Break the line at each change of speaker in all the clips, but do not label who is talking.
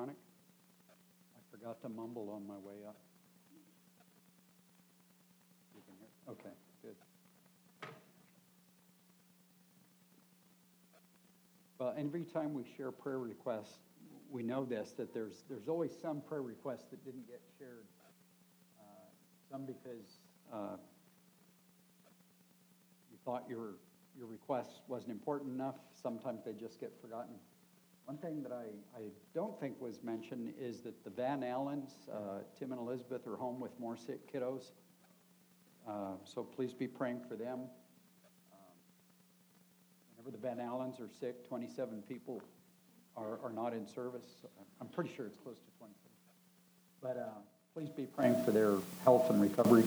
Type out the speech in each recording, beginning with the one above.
electronic? I forgot to mumble on my way up. You can hear? Okay, good. Well, every time we share prayer requests, we know this that there's there's always some prayer requests that didn't get shared. Uh, some because uh, you thought your your request wasn't important enough. Sometimes they just get forgotten. One thing that I, I don't think was mentioned is that the Van Allens, uh, Tim and Elizabeth, are home with more sick kiddos. Uh, so please be praying for them. Um, whenever the Van Allens are sick, 27 people are, are not in service. I'm pretty sure it's close to 27. But uh, please be praying for their health and recovery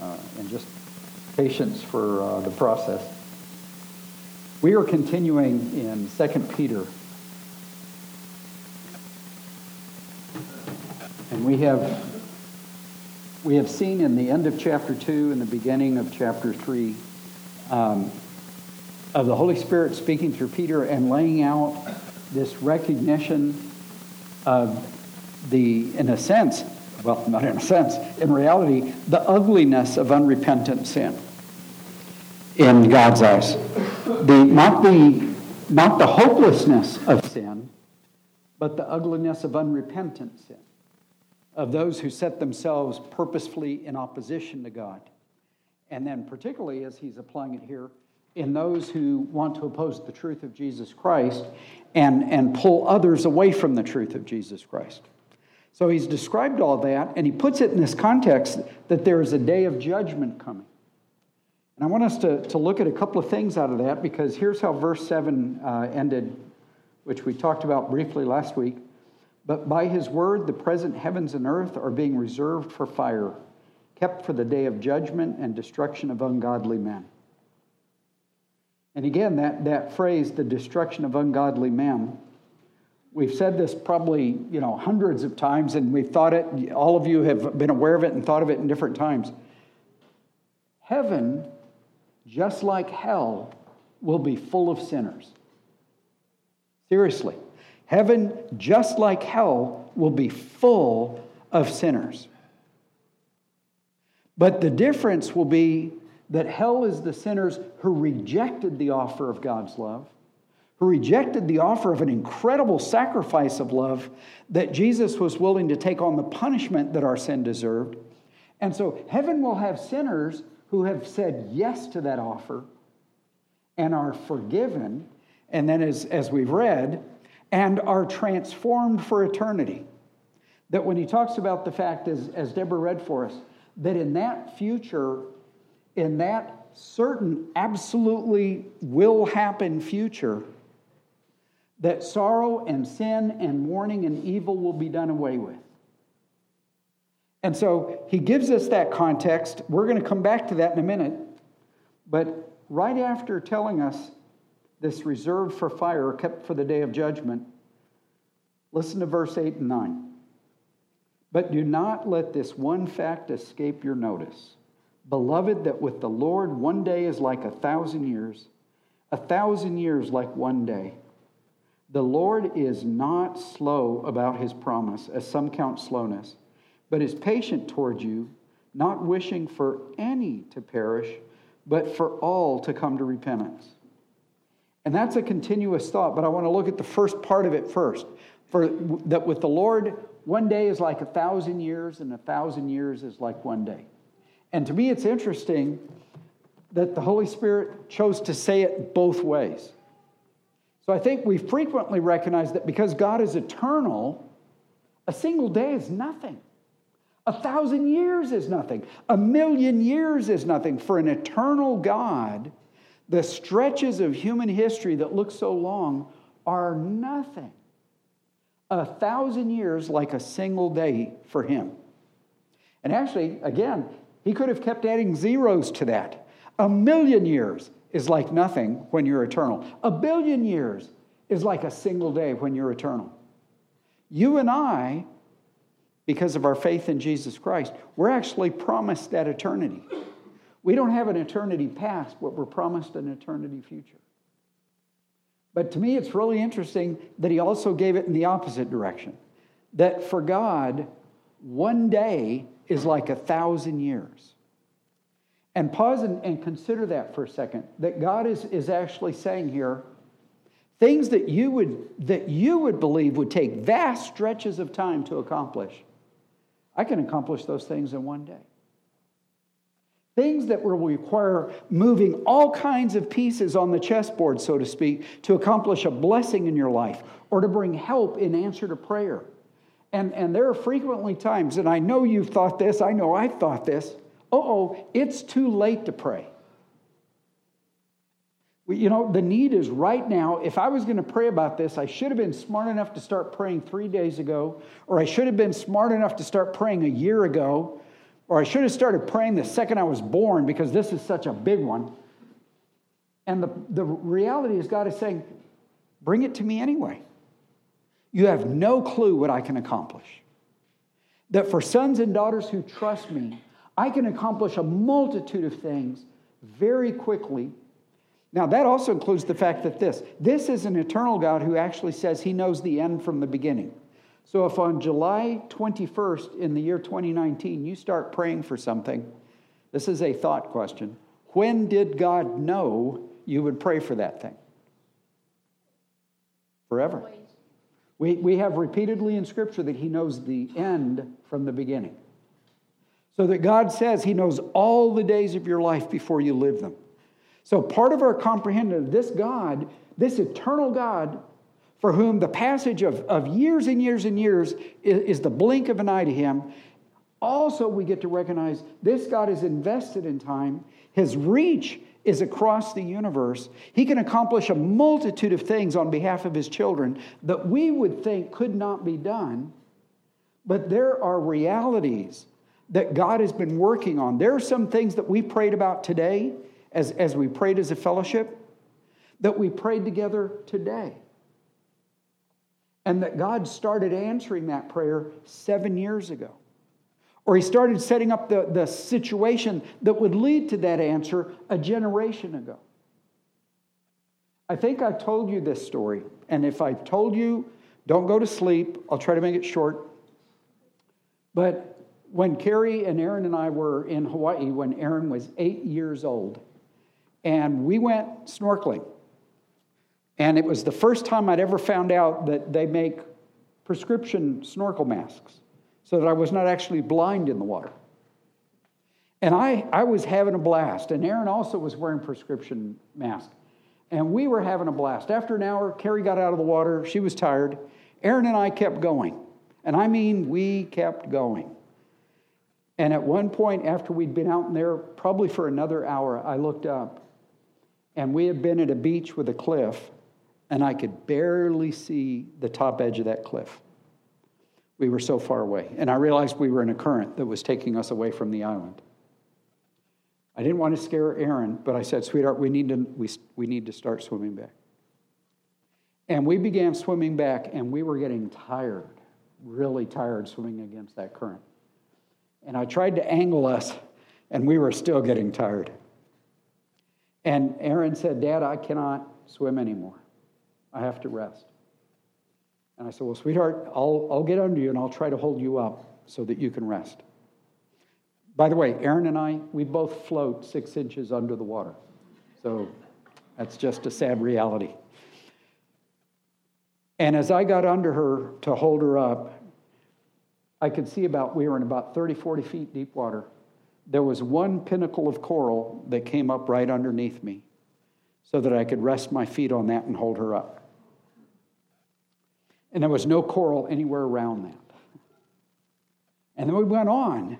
uh, and just patience for uh, the process. We are continuing in 2 Peter we have, we have seen in the end of chapter 2 and the beginning of chapter 3 um, of the Holy Spirit speaking through Peter and laying out this recognition of the, in a sense, well, not in a sense, in reality, the ugliness of unrepentant sin in God's eyes. The, not, the, not the hopelessness of sin, but the ugliness of unrepentant sin of those who set themselves purposefully in opposition to God. And then, particularly as he's applying it here, in those who want to oppose the truth of Jesus Christ and, and pull others away from the truth of Jesus Christ. So he's described all that, and he puts it in this context that there is a day of judgment coming. And I want us to, to look at a couple of things out of that because here's how verse 7 uh, ended, which we talked about briefly last week. But by his word, the present heavens and earth are being reserved for fire, kept for the day of judgment and destruction of ungodly men. And again, that, that phrase, the destruction of ungodly men, we've said this probably, you know, hundreds of times, and we've thought it, all of you have been aware of it and thought of it in different times. Heaven, just like hell, will be full of sinners. Seriously. Heaven, just like hell, will be full of sinners. But the difference will be that hell is the sinners who rejected the offer of God's love, who rejected the offer of an incredible sacrifice of love that Jesus was willing to take on the punishment that our sin deserved. And so heaven will have sinners who have said yes to that offer and are forgiven. And then, as, as we've read, and are transformed for eternity. That when he talks about the fact, as, as Deborah read for us, that in that future, in that certain, absolutely will happen future, that sorrow and sin and mourning and evil will be done away with. And so he gives us that context. We're going to come back to that in a minute. But right after telling us this reserved for fire, kept for the day of judgment. Listen to verse 8 and 9. But do not let this one fact escape your notice. Beloved, that with the Lord one day is like a thousand years, a thousand years like one day. The Lord is not slow about his promise, as some count slowness, but is patient toward you, not wishing for any to perish, but for all to come to repentance. And that's a continuous thought, but I want to look at the first part of it first. For that with the Lord, one day is like a thousand years, and a thousand years is like one day. And to me, it's interesting that the Holy Spirit chose to say it both ways. So I think we frequently recognize that because God is eternal, a single day is nothing. A thousand years is nothing. A million years is nothing. For an eternal God, the stretches of human history that look so long are nothing. A thousand years like a single day for him. And actually, again, he could have kept adding zeros to that. A million years is like nothing when you're eternal. A billion years is like a single day when you're eternal. You and I, because of our faith in Jesus Christ, we're actually promised that eternity. We don't have an eternity past, but we're promised an eternity future. But to me, it's really interesting that he also gave it in the opposite direction. That for God, one day is like a thousand years. And pause and, and consider that for a second. That God is, is actually saying here, things that you would that you would believe would take vast stretches of time to accomplish i can accomplish those things in one day things that will require moving all kinds of pieces on the chessboard so to speak to accomplish a blessing in your life or to bring help in answer to prayer and and there are frequently times and i know you've thought this i know i've thought this uh oh it's too late to pray you know, the need is right now. If I was going to pray about this, I should have been smart enough to start praying three days ago, or I should have been smart enough to start praying a year ago, or I should have started praying the second I was born because this is such a big one. And the, the reality is, God is saying, bring it to me anyway. You have no clue what I can accomplish. That for sons and daughters who trust me, I can accomplish a multitude of things very quickly now, that also includes the fact that this this is an eternal God who actually says he knows the end from the beginning. So, if on July 21st in the year 2019 you start praying for something, this is a thought question. When did God know you would pray for that thing? Forever. We, we have repeatedly in Scripture that He knows the end from the beginning. So that God says He knows all the days of your life before you live them. So, part of our comprehension of this God, this eternal God, for whom the passage of, of years and years and years is, is the blink of an eye to Him, also we get to recognize this God is invested in time. His reach is across the universe. He can accomplish a multitude of things on behalf of His children that we would think could not be done. But there are realities that God has been working on. There are some things that we prayed about today as, as we prayed as a fellowship, that we prayed together today. And that God started answering that prayer seven years ago. Or He started setting up the, the situation that would lead to that answer a generation ago. I think I've told you this story. And if I've told you, don't go to sleep. I'll try to make it short. But when Carrie and Aaron and I were in Hawaii, when Aaron was eight years old, and we went snorkeling. And it was the first time I'd ever found out that they make prescription snorkel masks so that I was not actually blind in the water. And I, I was having a blast, and Aaron also was wearing prescription mask. And we were having a blast. After an hour, Carrie got out of the water. She was tired. Aaron and I kept going. And I mean, we kept going. And at one point, after we'd been out in there, probably for another hour, I looked up and we had been at a beach with a cliff, and I could barely see the top edge of that cliff. We were so far away. And I realized we were in a current that was taking us away from the island. I didn't want to scare Aaron, but I said, sweetheart, we need to, we, we need to start swimming back. And we began swimming back, and we were getting tired, really tired swimming against that current. And I tried to angle us, and we were still getting tired. And Aaron said, Dad, I cannot swim anymore. I have to rest. And I said, Well, sweetheart, I'll, I'll get under you and I'll try to hold you up so that you can rest. By the way, Aaron and I, we both float six inches under the water. So that's just a sad reality. And as I got under her to hold her up, I could see about, we were in about 30, 40 feet deep water there was one pinnacle of coral that came up right underneath me so that I could rest my feet on that and hold her up. And there was no coral anywhere around that. And then we went on.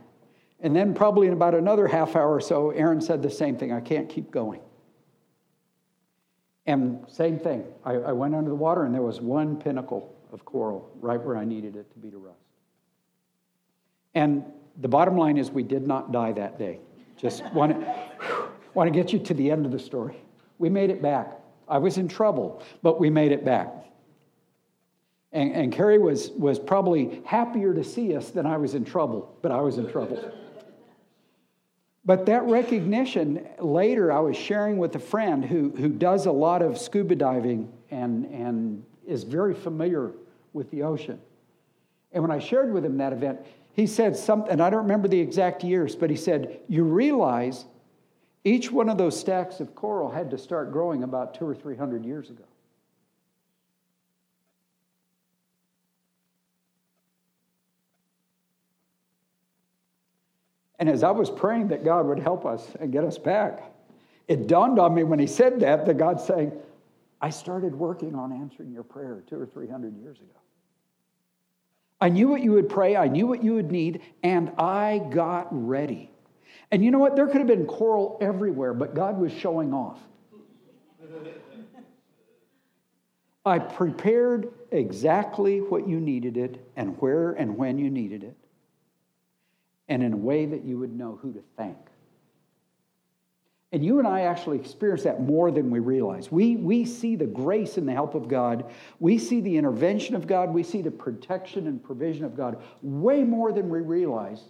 And then, probably in about another half hour or so, Aaron said the same thing I can't keep going. And same thing. I, I went under the water, and there was one pinnacle of coral right where I needed it to be to rest. And the bottom line is we did not die that day. Just want to, want to get you to the end of the story. We made it back. I was in trouble, but we made it back. And, and Carrie was, was probably happier to see us than I was in trouble, but I was in trouble. But that recognition, later I was sharing with a friend who, who does a lot of scuba diving and, and is very familiar with the ocean. And when I shared with him that event, he said something, I don't remember the exact years, but he said, You realize each one of those stacks of coral had to start growing about two or three hundred years ago. And as I was praying that God would help us and get us back, it dawned on me when he said that, that God's saying, I started working on answering your prayer two or three hundred years ago. I knew what you would pray, I knew what you would need, and I got ready. And you know what? There could have been coral everywhere, but God was showing off. I prepared exactly what you needed it and where and when you needed it and in a way that you would know who to thank. And you and I actually experience that more than we realize. We, we see the grace and the help of God. We see the intervention of God. We see the protection and provision of God way more than we realize.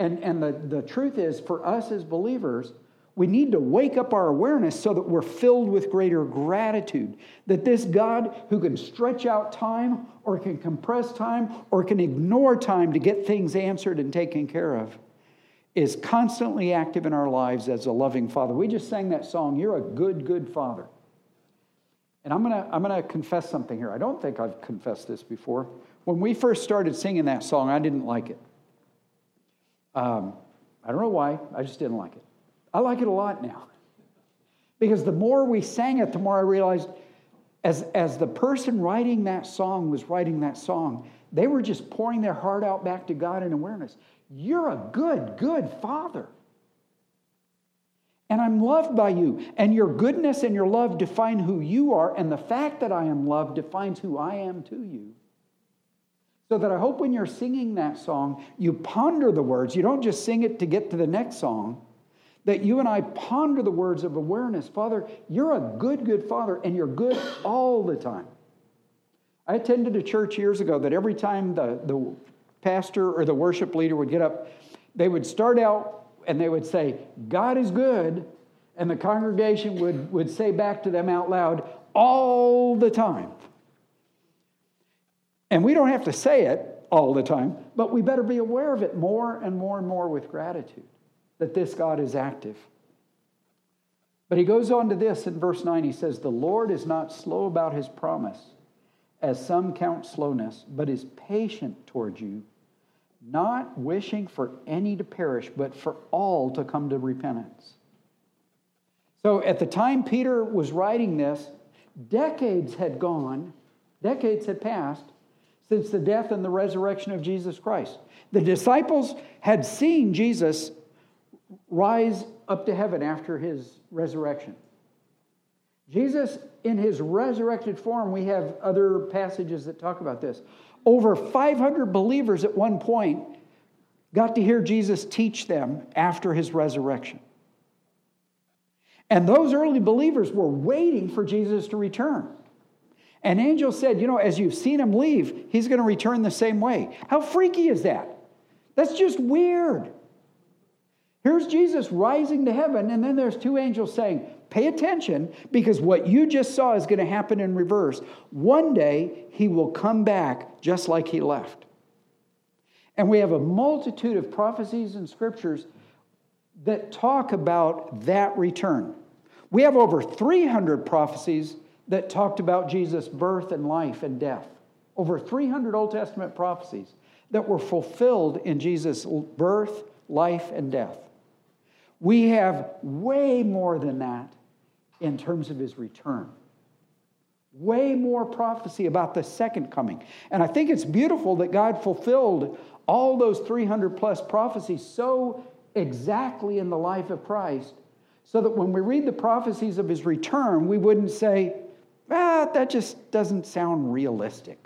And, and the, the truth is, for us as believers, we need to wake up our awareness so that we're filled with greater gratitude. That this God who can stretch out time or can compress time or can ignore time to get things answered and taken care of is constantly active in our lives as a loving father. We just sang that song, You're a Good, Good Father. And I'm to I'm to confess something here. I don't think I've confessed this before. When we first started singing that song, I didn't like it. Um, I don't know why, I just didn't like it. I like it a lot now. Because the more we sang it, the more I realized as, as the person writing that song was writing that song, they were just pouring their heart out back to God in awareness. You're a good, good father. And I'm loved by you. And your goodness and your love define who you are. And the fact that I am loved defines who I am to you. So that I hope when you're singing that song, you ponder the words. You don't just sing it to get to the next song that you and I ponder the words of awareness. Father, you're a good, good Father, and you're good all the time. I attended a church years ago that every time the, the pastor or the worship leader would get up, they would start out and they would say, God is good. And the congregation would, would say back to them out loud, all the time. And we don't have to say it all the time, but we better be aware of it more and more and more with gratitude that this God is active. But he goes on to this in verse 9. He says, The Lord is not slow about his promise, as some count slowness, but is patient towards you, not wishing for any to perish, but for all to come to repentance. So at the time Peter was writing this, decades had gone, decades had passed since the death and the resurrection of Jesus Christ. The disciples had seen Jesus rise up to heaven after his resurrection. Jesus, in his resurrected form, we have other passages that talk about this. Over 500 believers at one point got to hear Jesus teach them after his resurrection. And those early believers were waiting for Jesus to return. And angel said, You know, as you've seen him leave, he's going to return the same way. How freaky is that? That's just weird. Here's Jesus rising to heaven, and then there's two angels saying, Pay attention because what you just saw is going to happen in reverse. One day, he will come back just like he left. And we have a multitude of prophecies and scriptures that talk about that return. We have over 300 prophecies that talked about Jesus' birth and life and death. Over 300 Old Testament prophecies that were fulfilled in Jesus' birth, life, and death. We have way more than that in terms of his return. Way more prophecy about the second coming. And I think it's beautiful that God fulfilled all those 300 plus prophecies so exactly in the life of Christ, so that when we read the prophecies of his return, we wouldn't say, ah, that just doesn't sound realistic.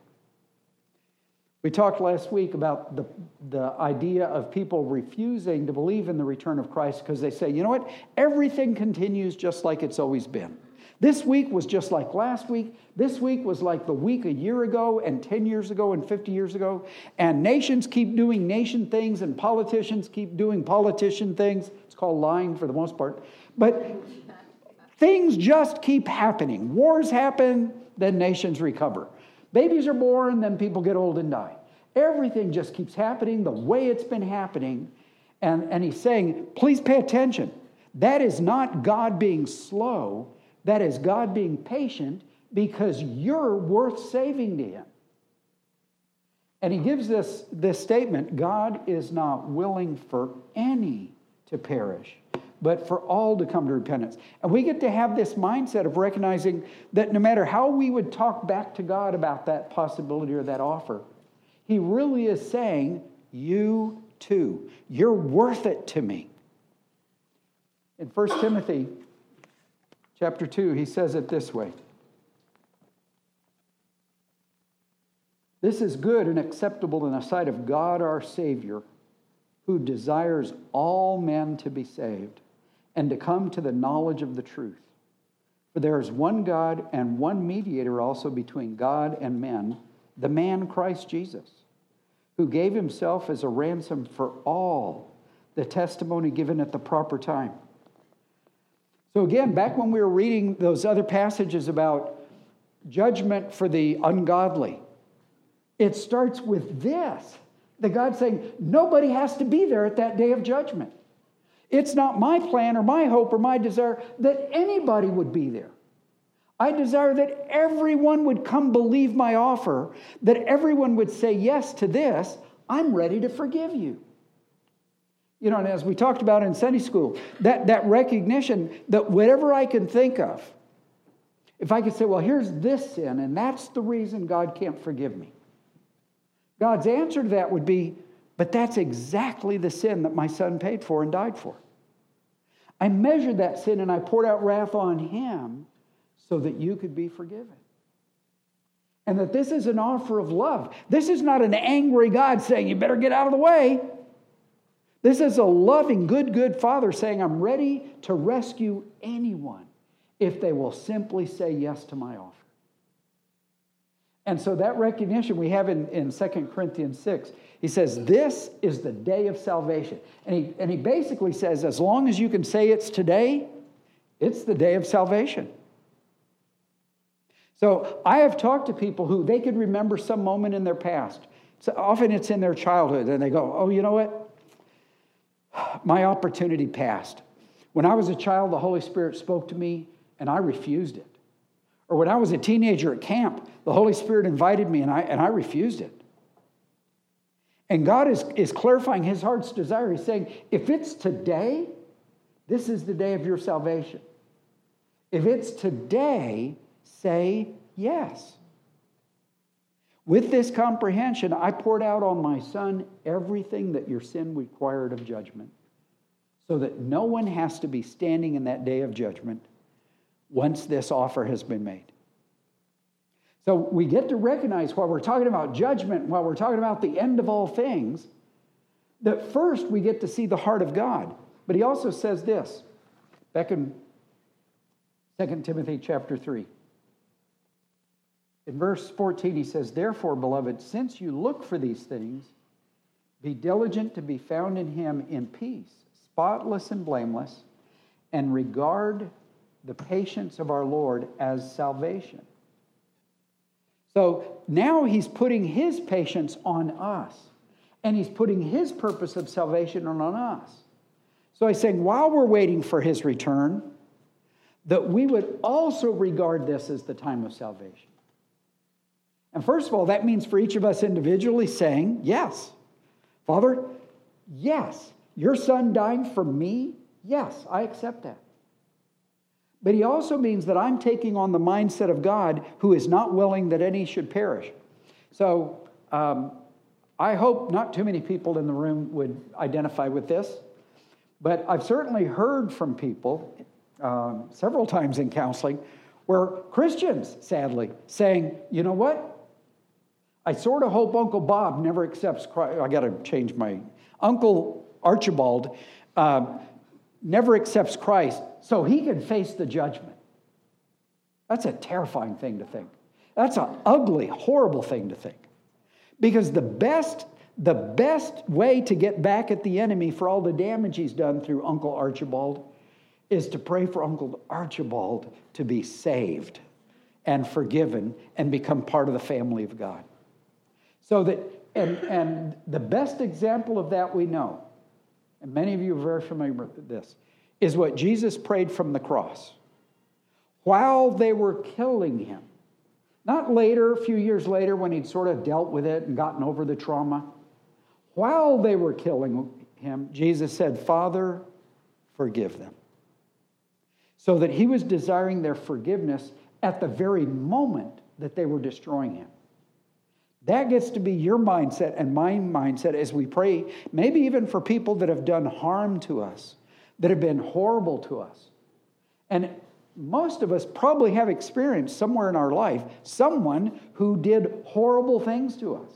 We talked last week about the, the idea of people refusing to believe in the return of Christ because they say, you know what? Everything continues just like it's always been. This week was just like last week. This week was like the week a year ago, and 10 years ago, and 50 years ago. And nations keep doing nation things, and politicians keep doing politician things. It's called lying for the most part. But things just keep happening. Wars happen, then nations recover. Babies are born, then people get old and die. Everything just keeps happening the way it's been happening. And, and he's saying, please pay attention. That is not God being slow, that is God being patient because you're worth saving to him. And he gives this, this statement God is not willing for any to perish, but for all to come to repentance. And we get to have this mindset of recognizing that no matter how we would talk back to God about that possibility or that offer, he really is saying, You too, you're worth it to me. In 1 Timothy chapter 2, he says it this way This is good and acceptable in the sight of God our Savior, who desires all men to be saved and to come to the knowledge of the truth. For there is one God and one mediator also between God and men, the man Christ Jesus, who gave himself as a ransom for all, the testimony given at the proper time. So, again, back when we were reading those other passages about judgment for the ungodly, it starts with this the God saying, nobody has to be there at that day of judgment. It's not my plan or my hope or my desire that anybody would be there. I desire that everyone would come believe my offer, that everyone would say yes to this. I'm ready to forgive you. You know, and as we talked about in Sunday school, that, that recognition that whatever I can think of, if I could say, well, here's this sin, and that's the reason God can't forgive me. God's answer to that would be, but that's exactly the sin that my son paid for and died for. I measured that sin and I poured out wrath on him so that you could be forgiven. And that this is an offer of love. This is not an angry God saying, you better get out of the way. This is a loving, good, good Father saying, I'm ready to rescue anyone if they will simply say yes to my offer. And so that recognition we have in, in 2 Corinthians 6, he says, This is the day of salvation. And he, and he basically says, as long as you can say it's today, it's the day of salvation. So I have talked to people who they could remember some moment in their past. So often it's in their childhood, and they go, Oh, you know what? my opportunity passed. When I was a child, the Holy Spirit spoke to me and I refused it. Or when I was a teenager at camp, the Holy Spirit invited me and I, and I refused it. And God is, is clarifying his heart's desire. He's saying, if it's today, this is the day of your salvation. If it's today, say yes. With this comprehension, I poured out on my son everything that your sin required of judgment, so that no one has to be standing in that day of judgment once this offer has been made. So we get to recognize while we're talking about judgment, while we're talking about the end of all things, that first we get to see the heart of God. But he also says this back in 2 Timothy chapter 3. In verse 14, he says, Therefore, beloved, since you look for these things, be diligent to be found in him in peace, spotless and blameless, and regard the patience of our Lord as salvation. So now he's putting his patience on us, and he's putting his purpose of salvation on us. So he's saying, while we're waiting for his return, that we would also regard this as the time of salvation. And first of all, that means for each of us individually saying, Yes, Father, yes, your son dying for me, yes, I accept that. But he also means that I'm taking on the mindset of God who is not willing that any should perish. So um, I hope not too many people in the room would identify with this. But I've certainly heard from people um, several times in counseling where Christians, sadly, saying, you know what? I sort of hope Uncle Bob never accepts Christ. I got to change my Uncle Archibald uh, never accepts Christ so he can face the judgment. That's a terrifying thing to think. That's an ugly, horrible thing to think. Because the best, the best way to get back at the enemy for all the damage he's done through Uncle Archibald is to pray for Uncle Archibald to be saved and forgiven and become part of the family of God. So that, and, and the best example of that we know, and many of you are very familiar with this, is what Jesus prayed from the cross. While they were killing him, not later, a few years later, when he'd sort of dealt with it and gotten over the trauma. While they were killing him, Jesus said, Father, forgive them. So that he was desiring their forgiveness at the very moment that they were destroying him. That gets to be your mindset and my mindset as we pray, maybe even for people that have done harm to us, that have been horrible to us. And most of us probably have experienced somewhere in our life someone who did horrible things to us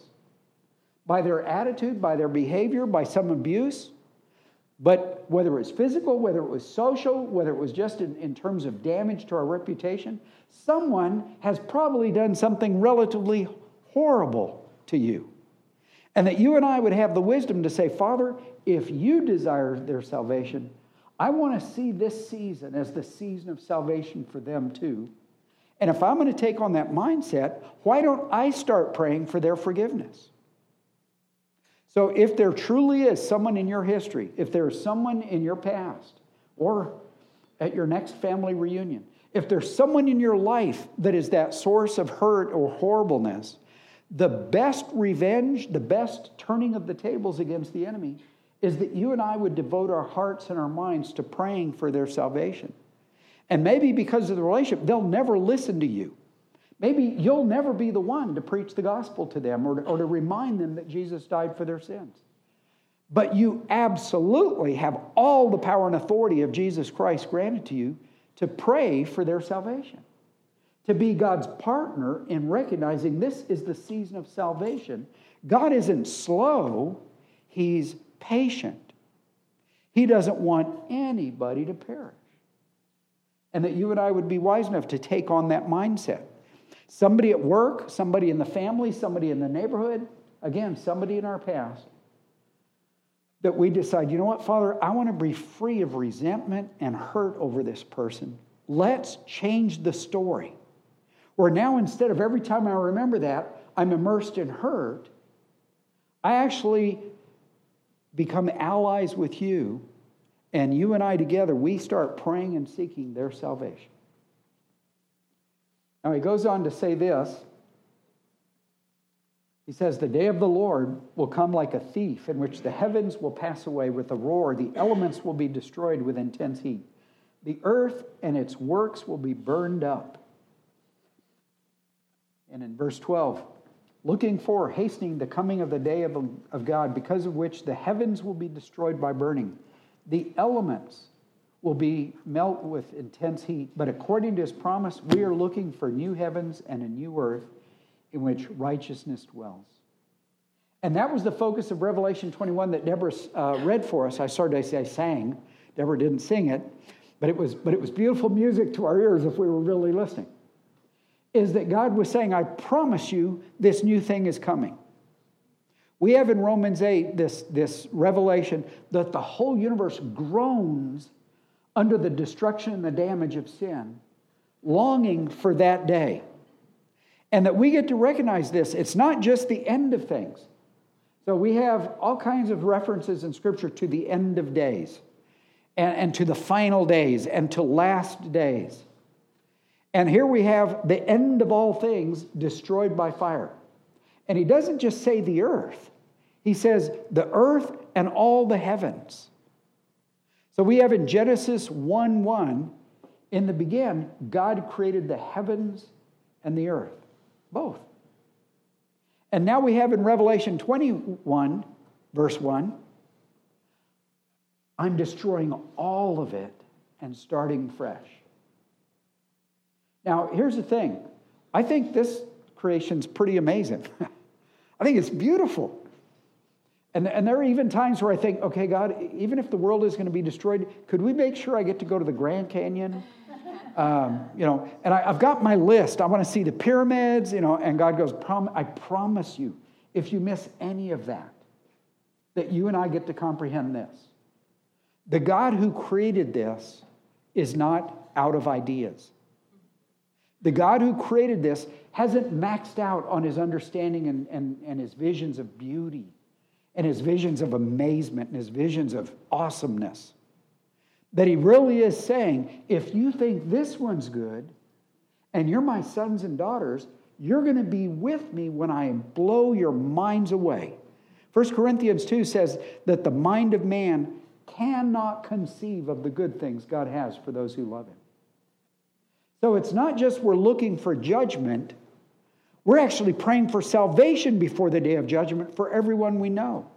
by their attitude, by their behavior, by some abuse. But whether it was physical, whether it was social, whether it was just in, in terms of damage to our reputation, someone has probably done something relatively horrible to you. And that you and I would have the wisdom to say, Father, if you desire their salvation, I want to see this season as the season of salvation for them too. And if I'm going to take on that mindset, why don't I start praying for their forgiveness? So, if there truly is someone in your history, if there is someone in your past, or at your next family reunion, if there's someone in your life that is that source of hurt or horribleness, the best revenge, the best turning of the tables against the enemy is that you and I would devote our hearts and our minds to praying for their salvation. And maybe because of the relationship, they'll never listen to you. Maybe you'll never be the one to preach the gospel to them or to, or to remind them that Jesus died for their sins. But you absolutely have all the power and authority of Jesus Christ granted to you to pray for their salvation, to be God's partner in recognizing this is the season of salvation. God isn't slow, He's patient. He doesn't want anybody to perish. And that you and I would be wise enough to take on that mindset. Somebody at work, somebody in the family, somebody in the neighborhood, again, somebody in our past, that we decide, you know what, Father, I want to be free of resentment and hurt over this person. Let's change the story. Where now, instead of every time I remember that, I'm immersed in hurt, I actually become allies with you, and you and I together, we start praying and seeking their salvation. Now, he goes on to say this. He says, The day of the Lord will come like a thief, in which the heavens will pass away with a roar, the elements will be destroyed with intense heat, the earth and its works will be burned up. And in verse 12, looking for, hastening the coming of the day of, of God, because of which the heavens will be destroyed by burning. The elements will be melt with intense heat, but according to his promise, we are looking for new heavens and a new earth in which righteousness dwells. And that was the focus of Revelation 21 that Deborah uh, read for us. I started to say I sang. Deborah didn't sing it, but it was but it was beautiful music to our ears if we were really listening is that God was saying, I promise you this new thing is coming. We have in Romans 8 this, this revelation that the whole universe groans under the destruction and the damage of sin, longing for that day. And that we get to recognize this. It's not just the end of things. So we have all kinds of references in Scripture to the end of days and, and to the final days and to last days. And here we have the end of all things destroyed by fire. And he doesn't just say the earth, he says the earth and all the heavens. So we have in Genesis 1 1, in the beginning, God created the heavens and the earth, both. And now we have in Revelation 21, verse 1, I'm destroying all of it and starting fresh. Now, here's the thing I think this creation's pretty amazing. I think it's beautiful. And, and there are even times where I think, okay, God, even if the world is going to be destroyed, could we make sure I get to go to the Grand Canyon Um, you know, and I, have got my list. I want to see the pyramids, you know, and God goes, Prom- I promise you, if you miss any of that, that you and I get to comprehend this. The God who created this is not out of ideas. The God who created this hasn't maxed out on his understanding and, and, and his visions of beauty and his visions of amazement and his visions of awesomeness. That he really is saying, if you think this one's good and you're my sons and daughters, you're going to be with me when I blow your minds away. 1 Corinthians 2 says that the mind of man cannot conceive of the good things God has for those who love him. So it's not just we're looking for judgment, we're actually praying for salvation before the day of judgment for everyone we know.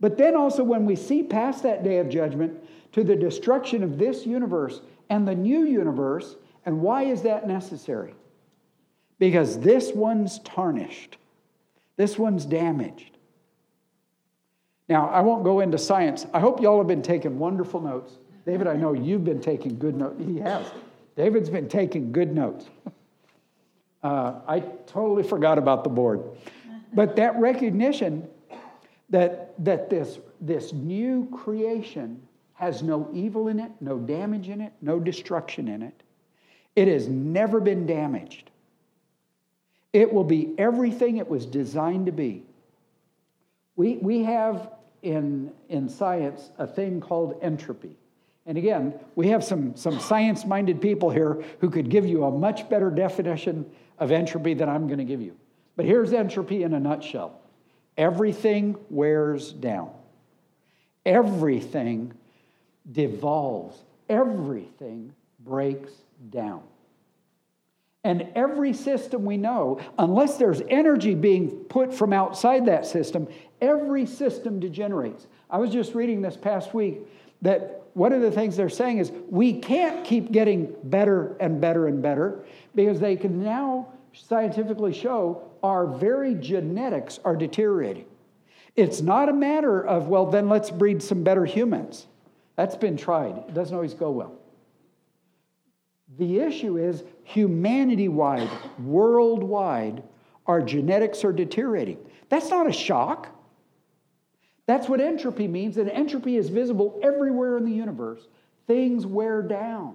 But then also, when we see past that day of judgment to the destruction of this universe and the new universe, and why is that necessary? Because this one's tarnished, this one's damaged. Now, I won't go into science. I hope y'all have been taking wonderful notes. David, I know you've been taking good notes. He has. David's been taking good notes. Uh, I totally forgot about the board. But that recognition that, that this, this new creation has no evil in it, no damage in it, no destruction in it, it has never been damaged. It will be everything it was designed to be. We, we have in, in science a thing called entropy. And again, we have some, some science minded people here who could give you a much better definition of entropy than I'm going to give you. But here's entropy in a nutshell everything wears down, everything devolves, everything breaks down. And every system we know, unless there's energy being put from outside that system, every system degenerates. I was just reading this past week that one of the things they're saying is we can't keep getting better and better and better because they can now scientifically show our very genetics are deteriorating. It's not a matter of, well, then let's breed some better humans. That's been tried, it doesn't always go well. The issue is humanity wide, worldwide, our genetics are deteriorating. That's not a shock. That's what entropy means, and entropy is visible everywhere in the universe. Things wear down.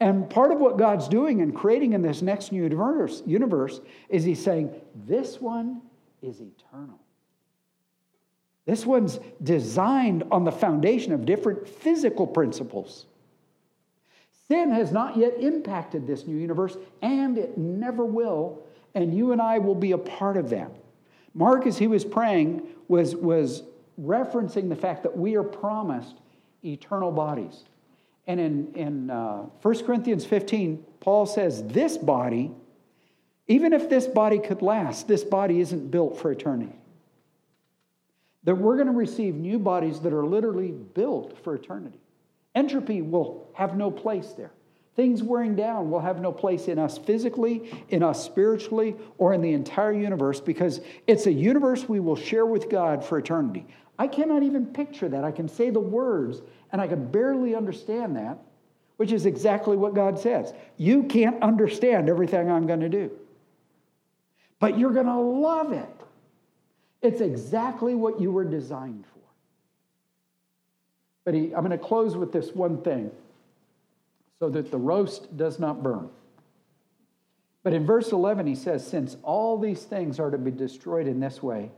And part of what God's doing and creating in this next universe, universe is He's saying, this one is eternal. This one's designed on the foundation of different physical principles. Sin has not yet impacted this new universe, and it never will, and you and I will be a part of that. Mark, as he was praying, was, was referencing the fact that we are promised eternal bodies. And in, in uh, 1 Corinthians 15, Paul says, This body, even if this body could last, this body isn't built for eternity. That we're going to receive new bodies that are literally built for eternity. Entropy will have no place there. Things wearing down will have no place in us physically, in us spiritually, or in the entire universe because it's a universe we will share with God for eternity. I cannot even picture that. I can say the words and I can barely understand that, which is exactly what God says. You can't understand everything I'm going to do, but you're going to love it. It's exactly what you were designed for. But he, I'm going to close with this one thing so that the roast does not burn. But in verse 11, he says, Since all these things are to be destroyed in this way,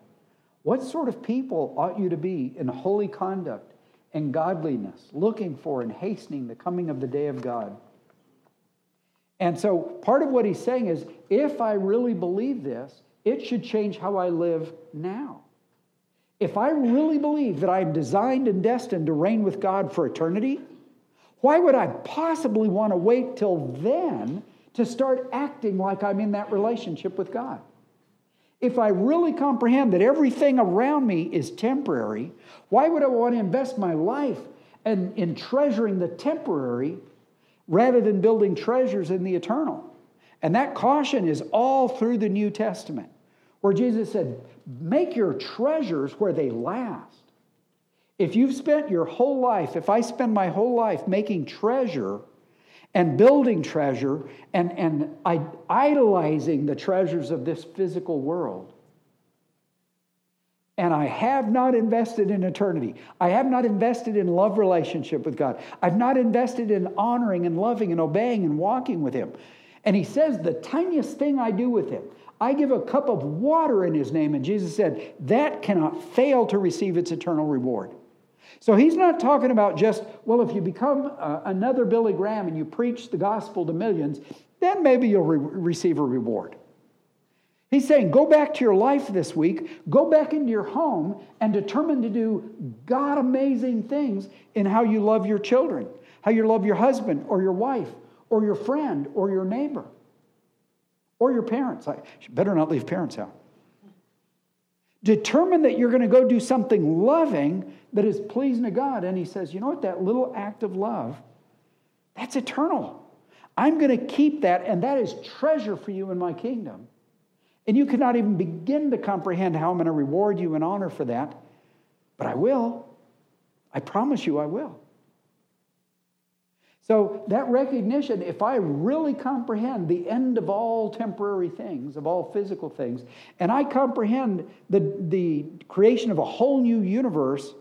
what sort of people ought you to be in holy conduct and godliness, looking for and hastening the coming of the day of God? And so part of what he's saying is if I really believe this, it should change how I live now. If I really believe that I'm designed and destined to reign with God for eternity, why would I possibly want to wait till then to start acting like I'm in that relationship with God? If I really comprehend that everything around me is temporary, why would I want to invest my life in, in treasuring the temporary rather than building treasures in the eternal? And that caution is all through the New Testament, where Jesus said, Make your treasures where they last. If you've spent your whole life, if I spend my whole life making treasure and building treasure and, and idolizing the treasures of this physical world, and I have not invested in eternity. I have not invested in love relationship with God. I've not invested in honoring and loving and obeying and walking with Him. And He says, the tiniest thing I do with Him, I give a cup of water in His name. And Jesus said, that cannot fail to receive its eternal reward. So He's not talking about just, well, if you become uh, another Billy Graham and you preach the gospel to millions, then maybe you'll re- receive a reward. He's saying, go back to your life this week, go back into your home, and determine to do God amazing things in how you love your children, how you love your husband or your wife or your friend or your neighbor or your parents. I better not leave parents out. Determine that you're going to go do something loving that is pleasing to God. And he says, you know what? That little act of love, that's eternal. I'm going to keep that, and that is treasure for you in my kingdom. And you cannot even begin to comprehend how I'm going to reward you and honor for that. But I will. I promise you I will. So, that recognition, if I really comprehend the end of all temporary things, of all physical things, and I comprehend the, the creation of a whole new universe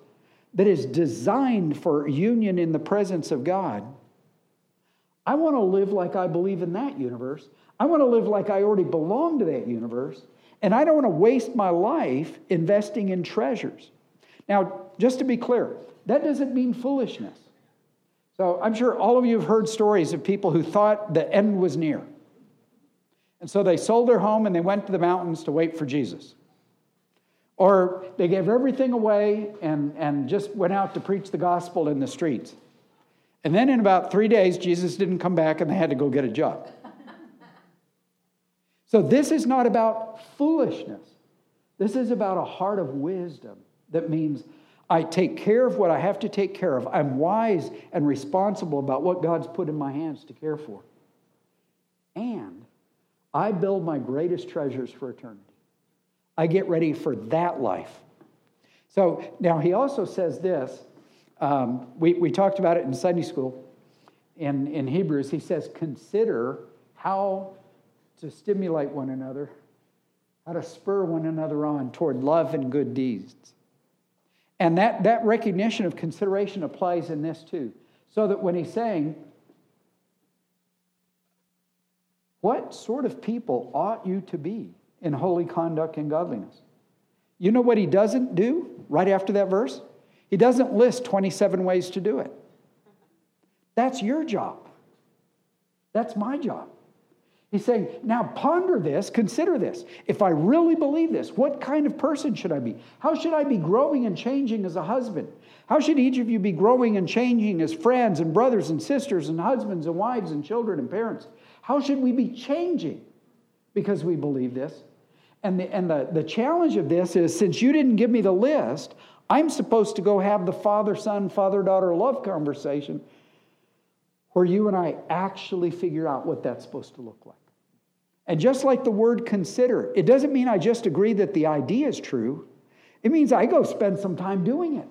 that is designed for union in the presence of God, I want to live like I believe in that universe. I want to live like I already belong to that universe, and I don't want to waste my life investing in treasures. Now, just to be clear, that doesn't mean foolishness. So I'm sure all of you have heard stories of people who thought the end was near. And so they sold their home and they went to the mountains to wait for Jesus. Or they gave everything away and, and just went out to preach the gospel in the streets. And then in about three days, Jesus didn't come back and they had to go get a job. So this is not about foolishness. This is about a heart of wisdom that means I take care of what I have to take care of. I'm wise and responsible about what God's put in my hands to care for. And I build my greatest treasures for eternity. I get ready for that life. So now he also says this. Um, we, we talked about it in Sunday school in, in Hebrews. He says, Consider how to stimulate one another, how to spur one another on toward love and good deeds. And that, that recognition of consideration applies in this too. So that when he's saying, What sort of people ought you to be in holy conduct and godliness? You know what he doesn't do right after that verse? He doesn't list 27 ways to do it. That's your job. That's my job. He's saying, now ponder this, consider this. If I really believe this, what kind of person should I be? How should I be growing and changing as a husband? How should each of you be growing and changing as friends and brothers and sisters and husbands and wives and children and parents? How should we be changing because we believe this? And, the, and the, the challenge of this is since you didn't give me the list, I'm supposed to go have the father son, father daughter love conversation where you and I actually figure out what that's supposed to look like. And just like the word consider, it doesn't mean I just agree that the idea is true. It means I go spend some time doing it.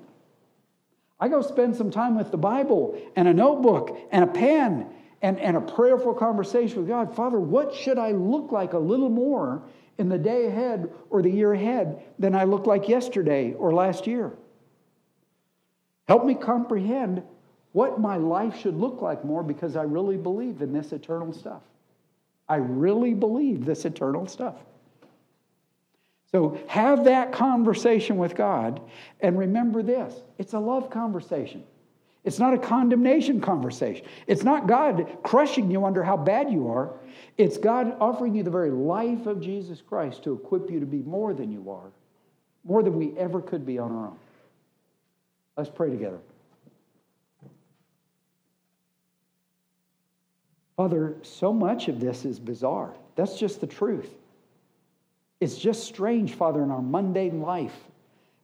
I go spend some time with the Bible and a notebook and a pen and, and a prayerful conversation with God. Father, what should I look like a little more in the day ahead or the year ahead than I looked like yesterday or last year? Help me comprehend what my life should look like more because I really believe in this eternal stuff. I really believe this eternal stuff. So have that conversation with God and remember this it's a love conversation. It's not a condemnation conversation. It's not God crushing you under how bad you are. It's God offering you the very life of Jesus Christ to equip you to be more than you are, more than we ever could be on our own. Let's pray together. Father, so much of this is bizarre. That's just the truth. It's just strange, Father, in our mundane life,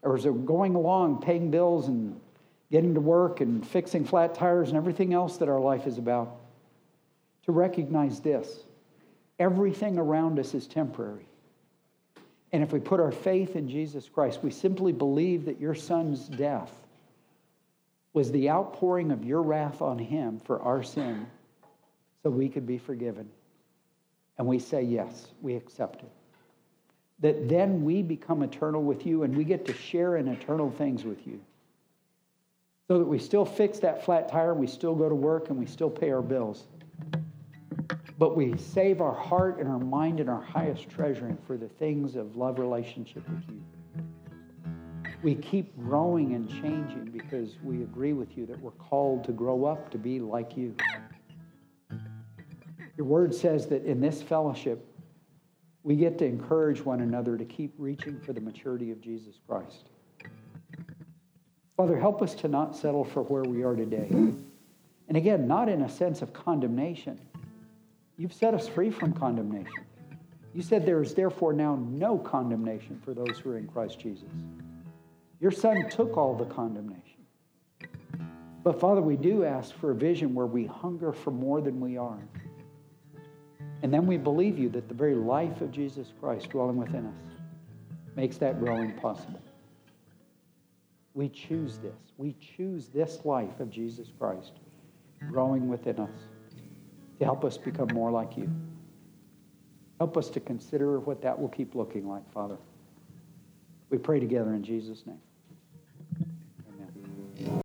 or as we're going along, paying bills and getting to work and fixing flat tires and everything else that our life is about, to recognize this everything around us is temporary. And if we put our faith in Jesus Christ, we simply believe that your son's death was the outpouring of your wrath on him for our sin so we could be forgiven. And we say, yes, we accept it. That then we become eternal with you and we get to share in eternal things with you. So that we still fix that flat tire, we still go to work, and we still pay our bills. But we save our heart and our mind and our highest treasuring for the things of love relationship with you. We keep growing and changing because we agree with you that we're called to grow up to be like you. Your word says that in this fellowship, we get to encourage one another to keep reaching for the maturity of Jesus Christ. Father, help us to not settle for where we are today. And again, not in a sense of condemnation. You've set us free from condemnation. You said there is therefore now no condemnation for those who are in Christ Jesus. Your son took all the condemnation. But Father, we do ask for a vision where we hunger for more than we are. And then we believe you that the very life of Jesus Christ dwelling within us makes that growing possible. We choose this. We choose this life of Jesus Christ growing within us to help us become more like you. Help us to consider what that will keep looking like, Father. We pray together in Jesus' name.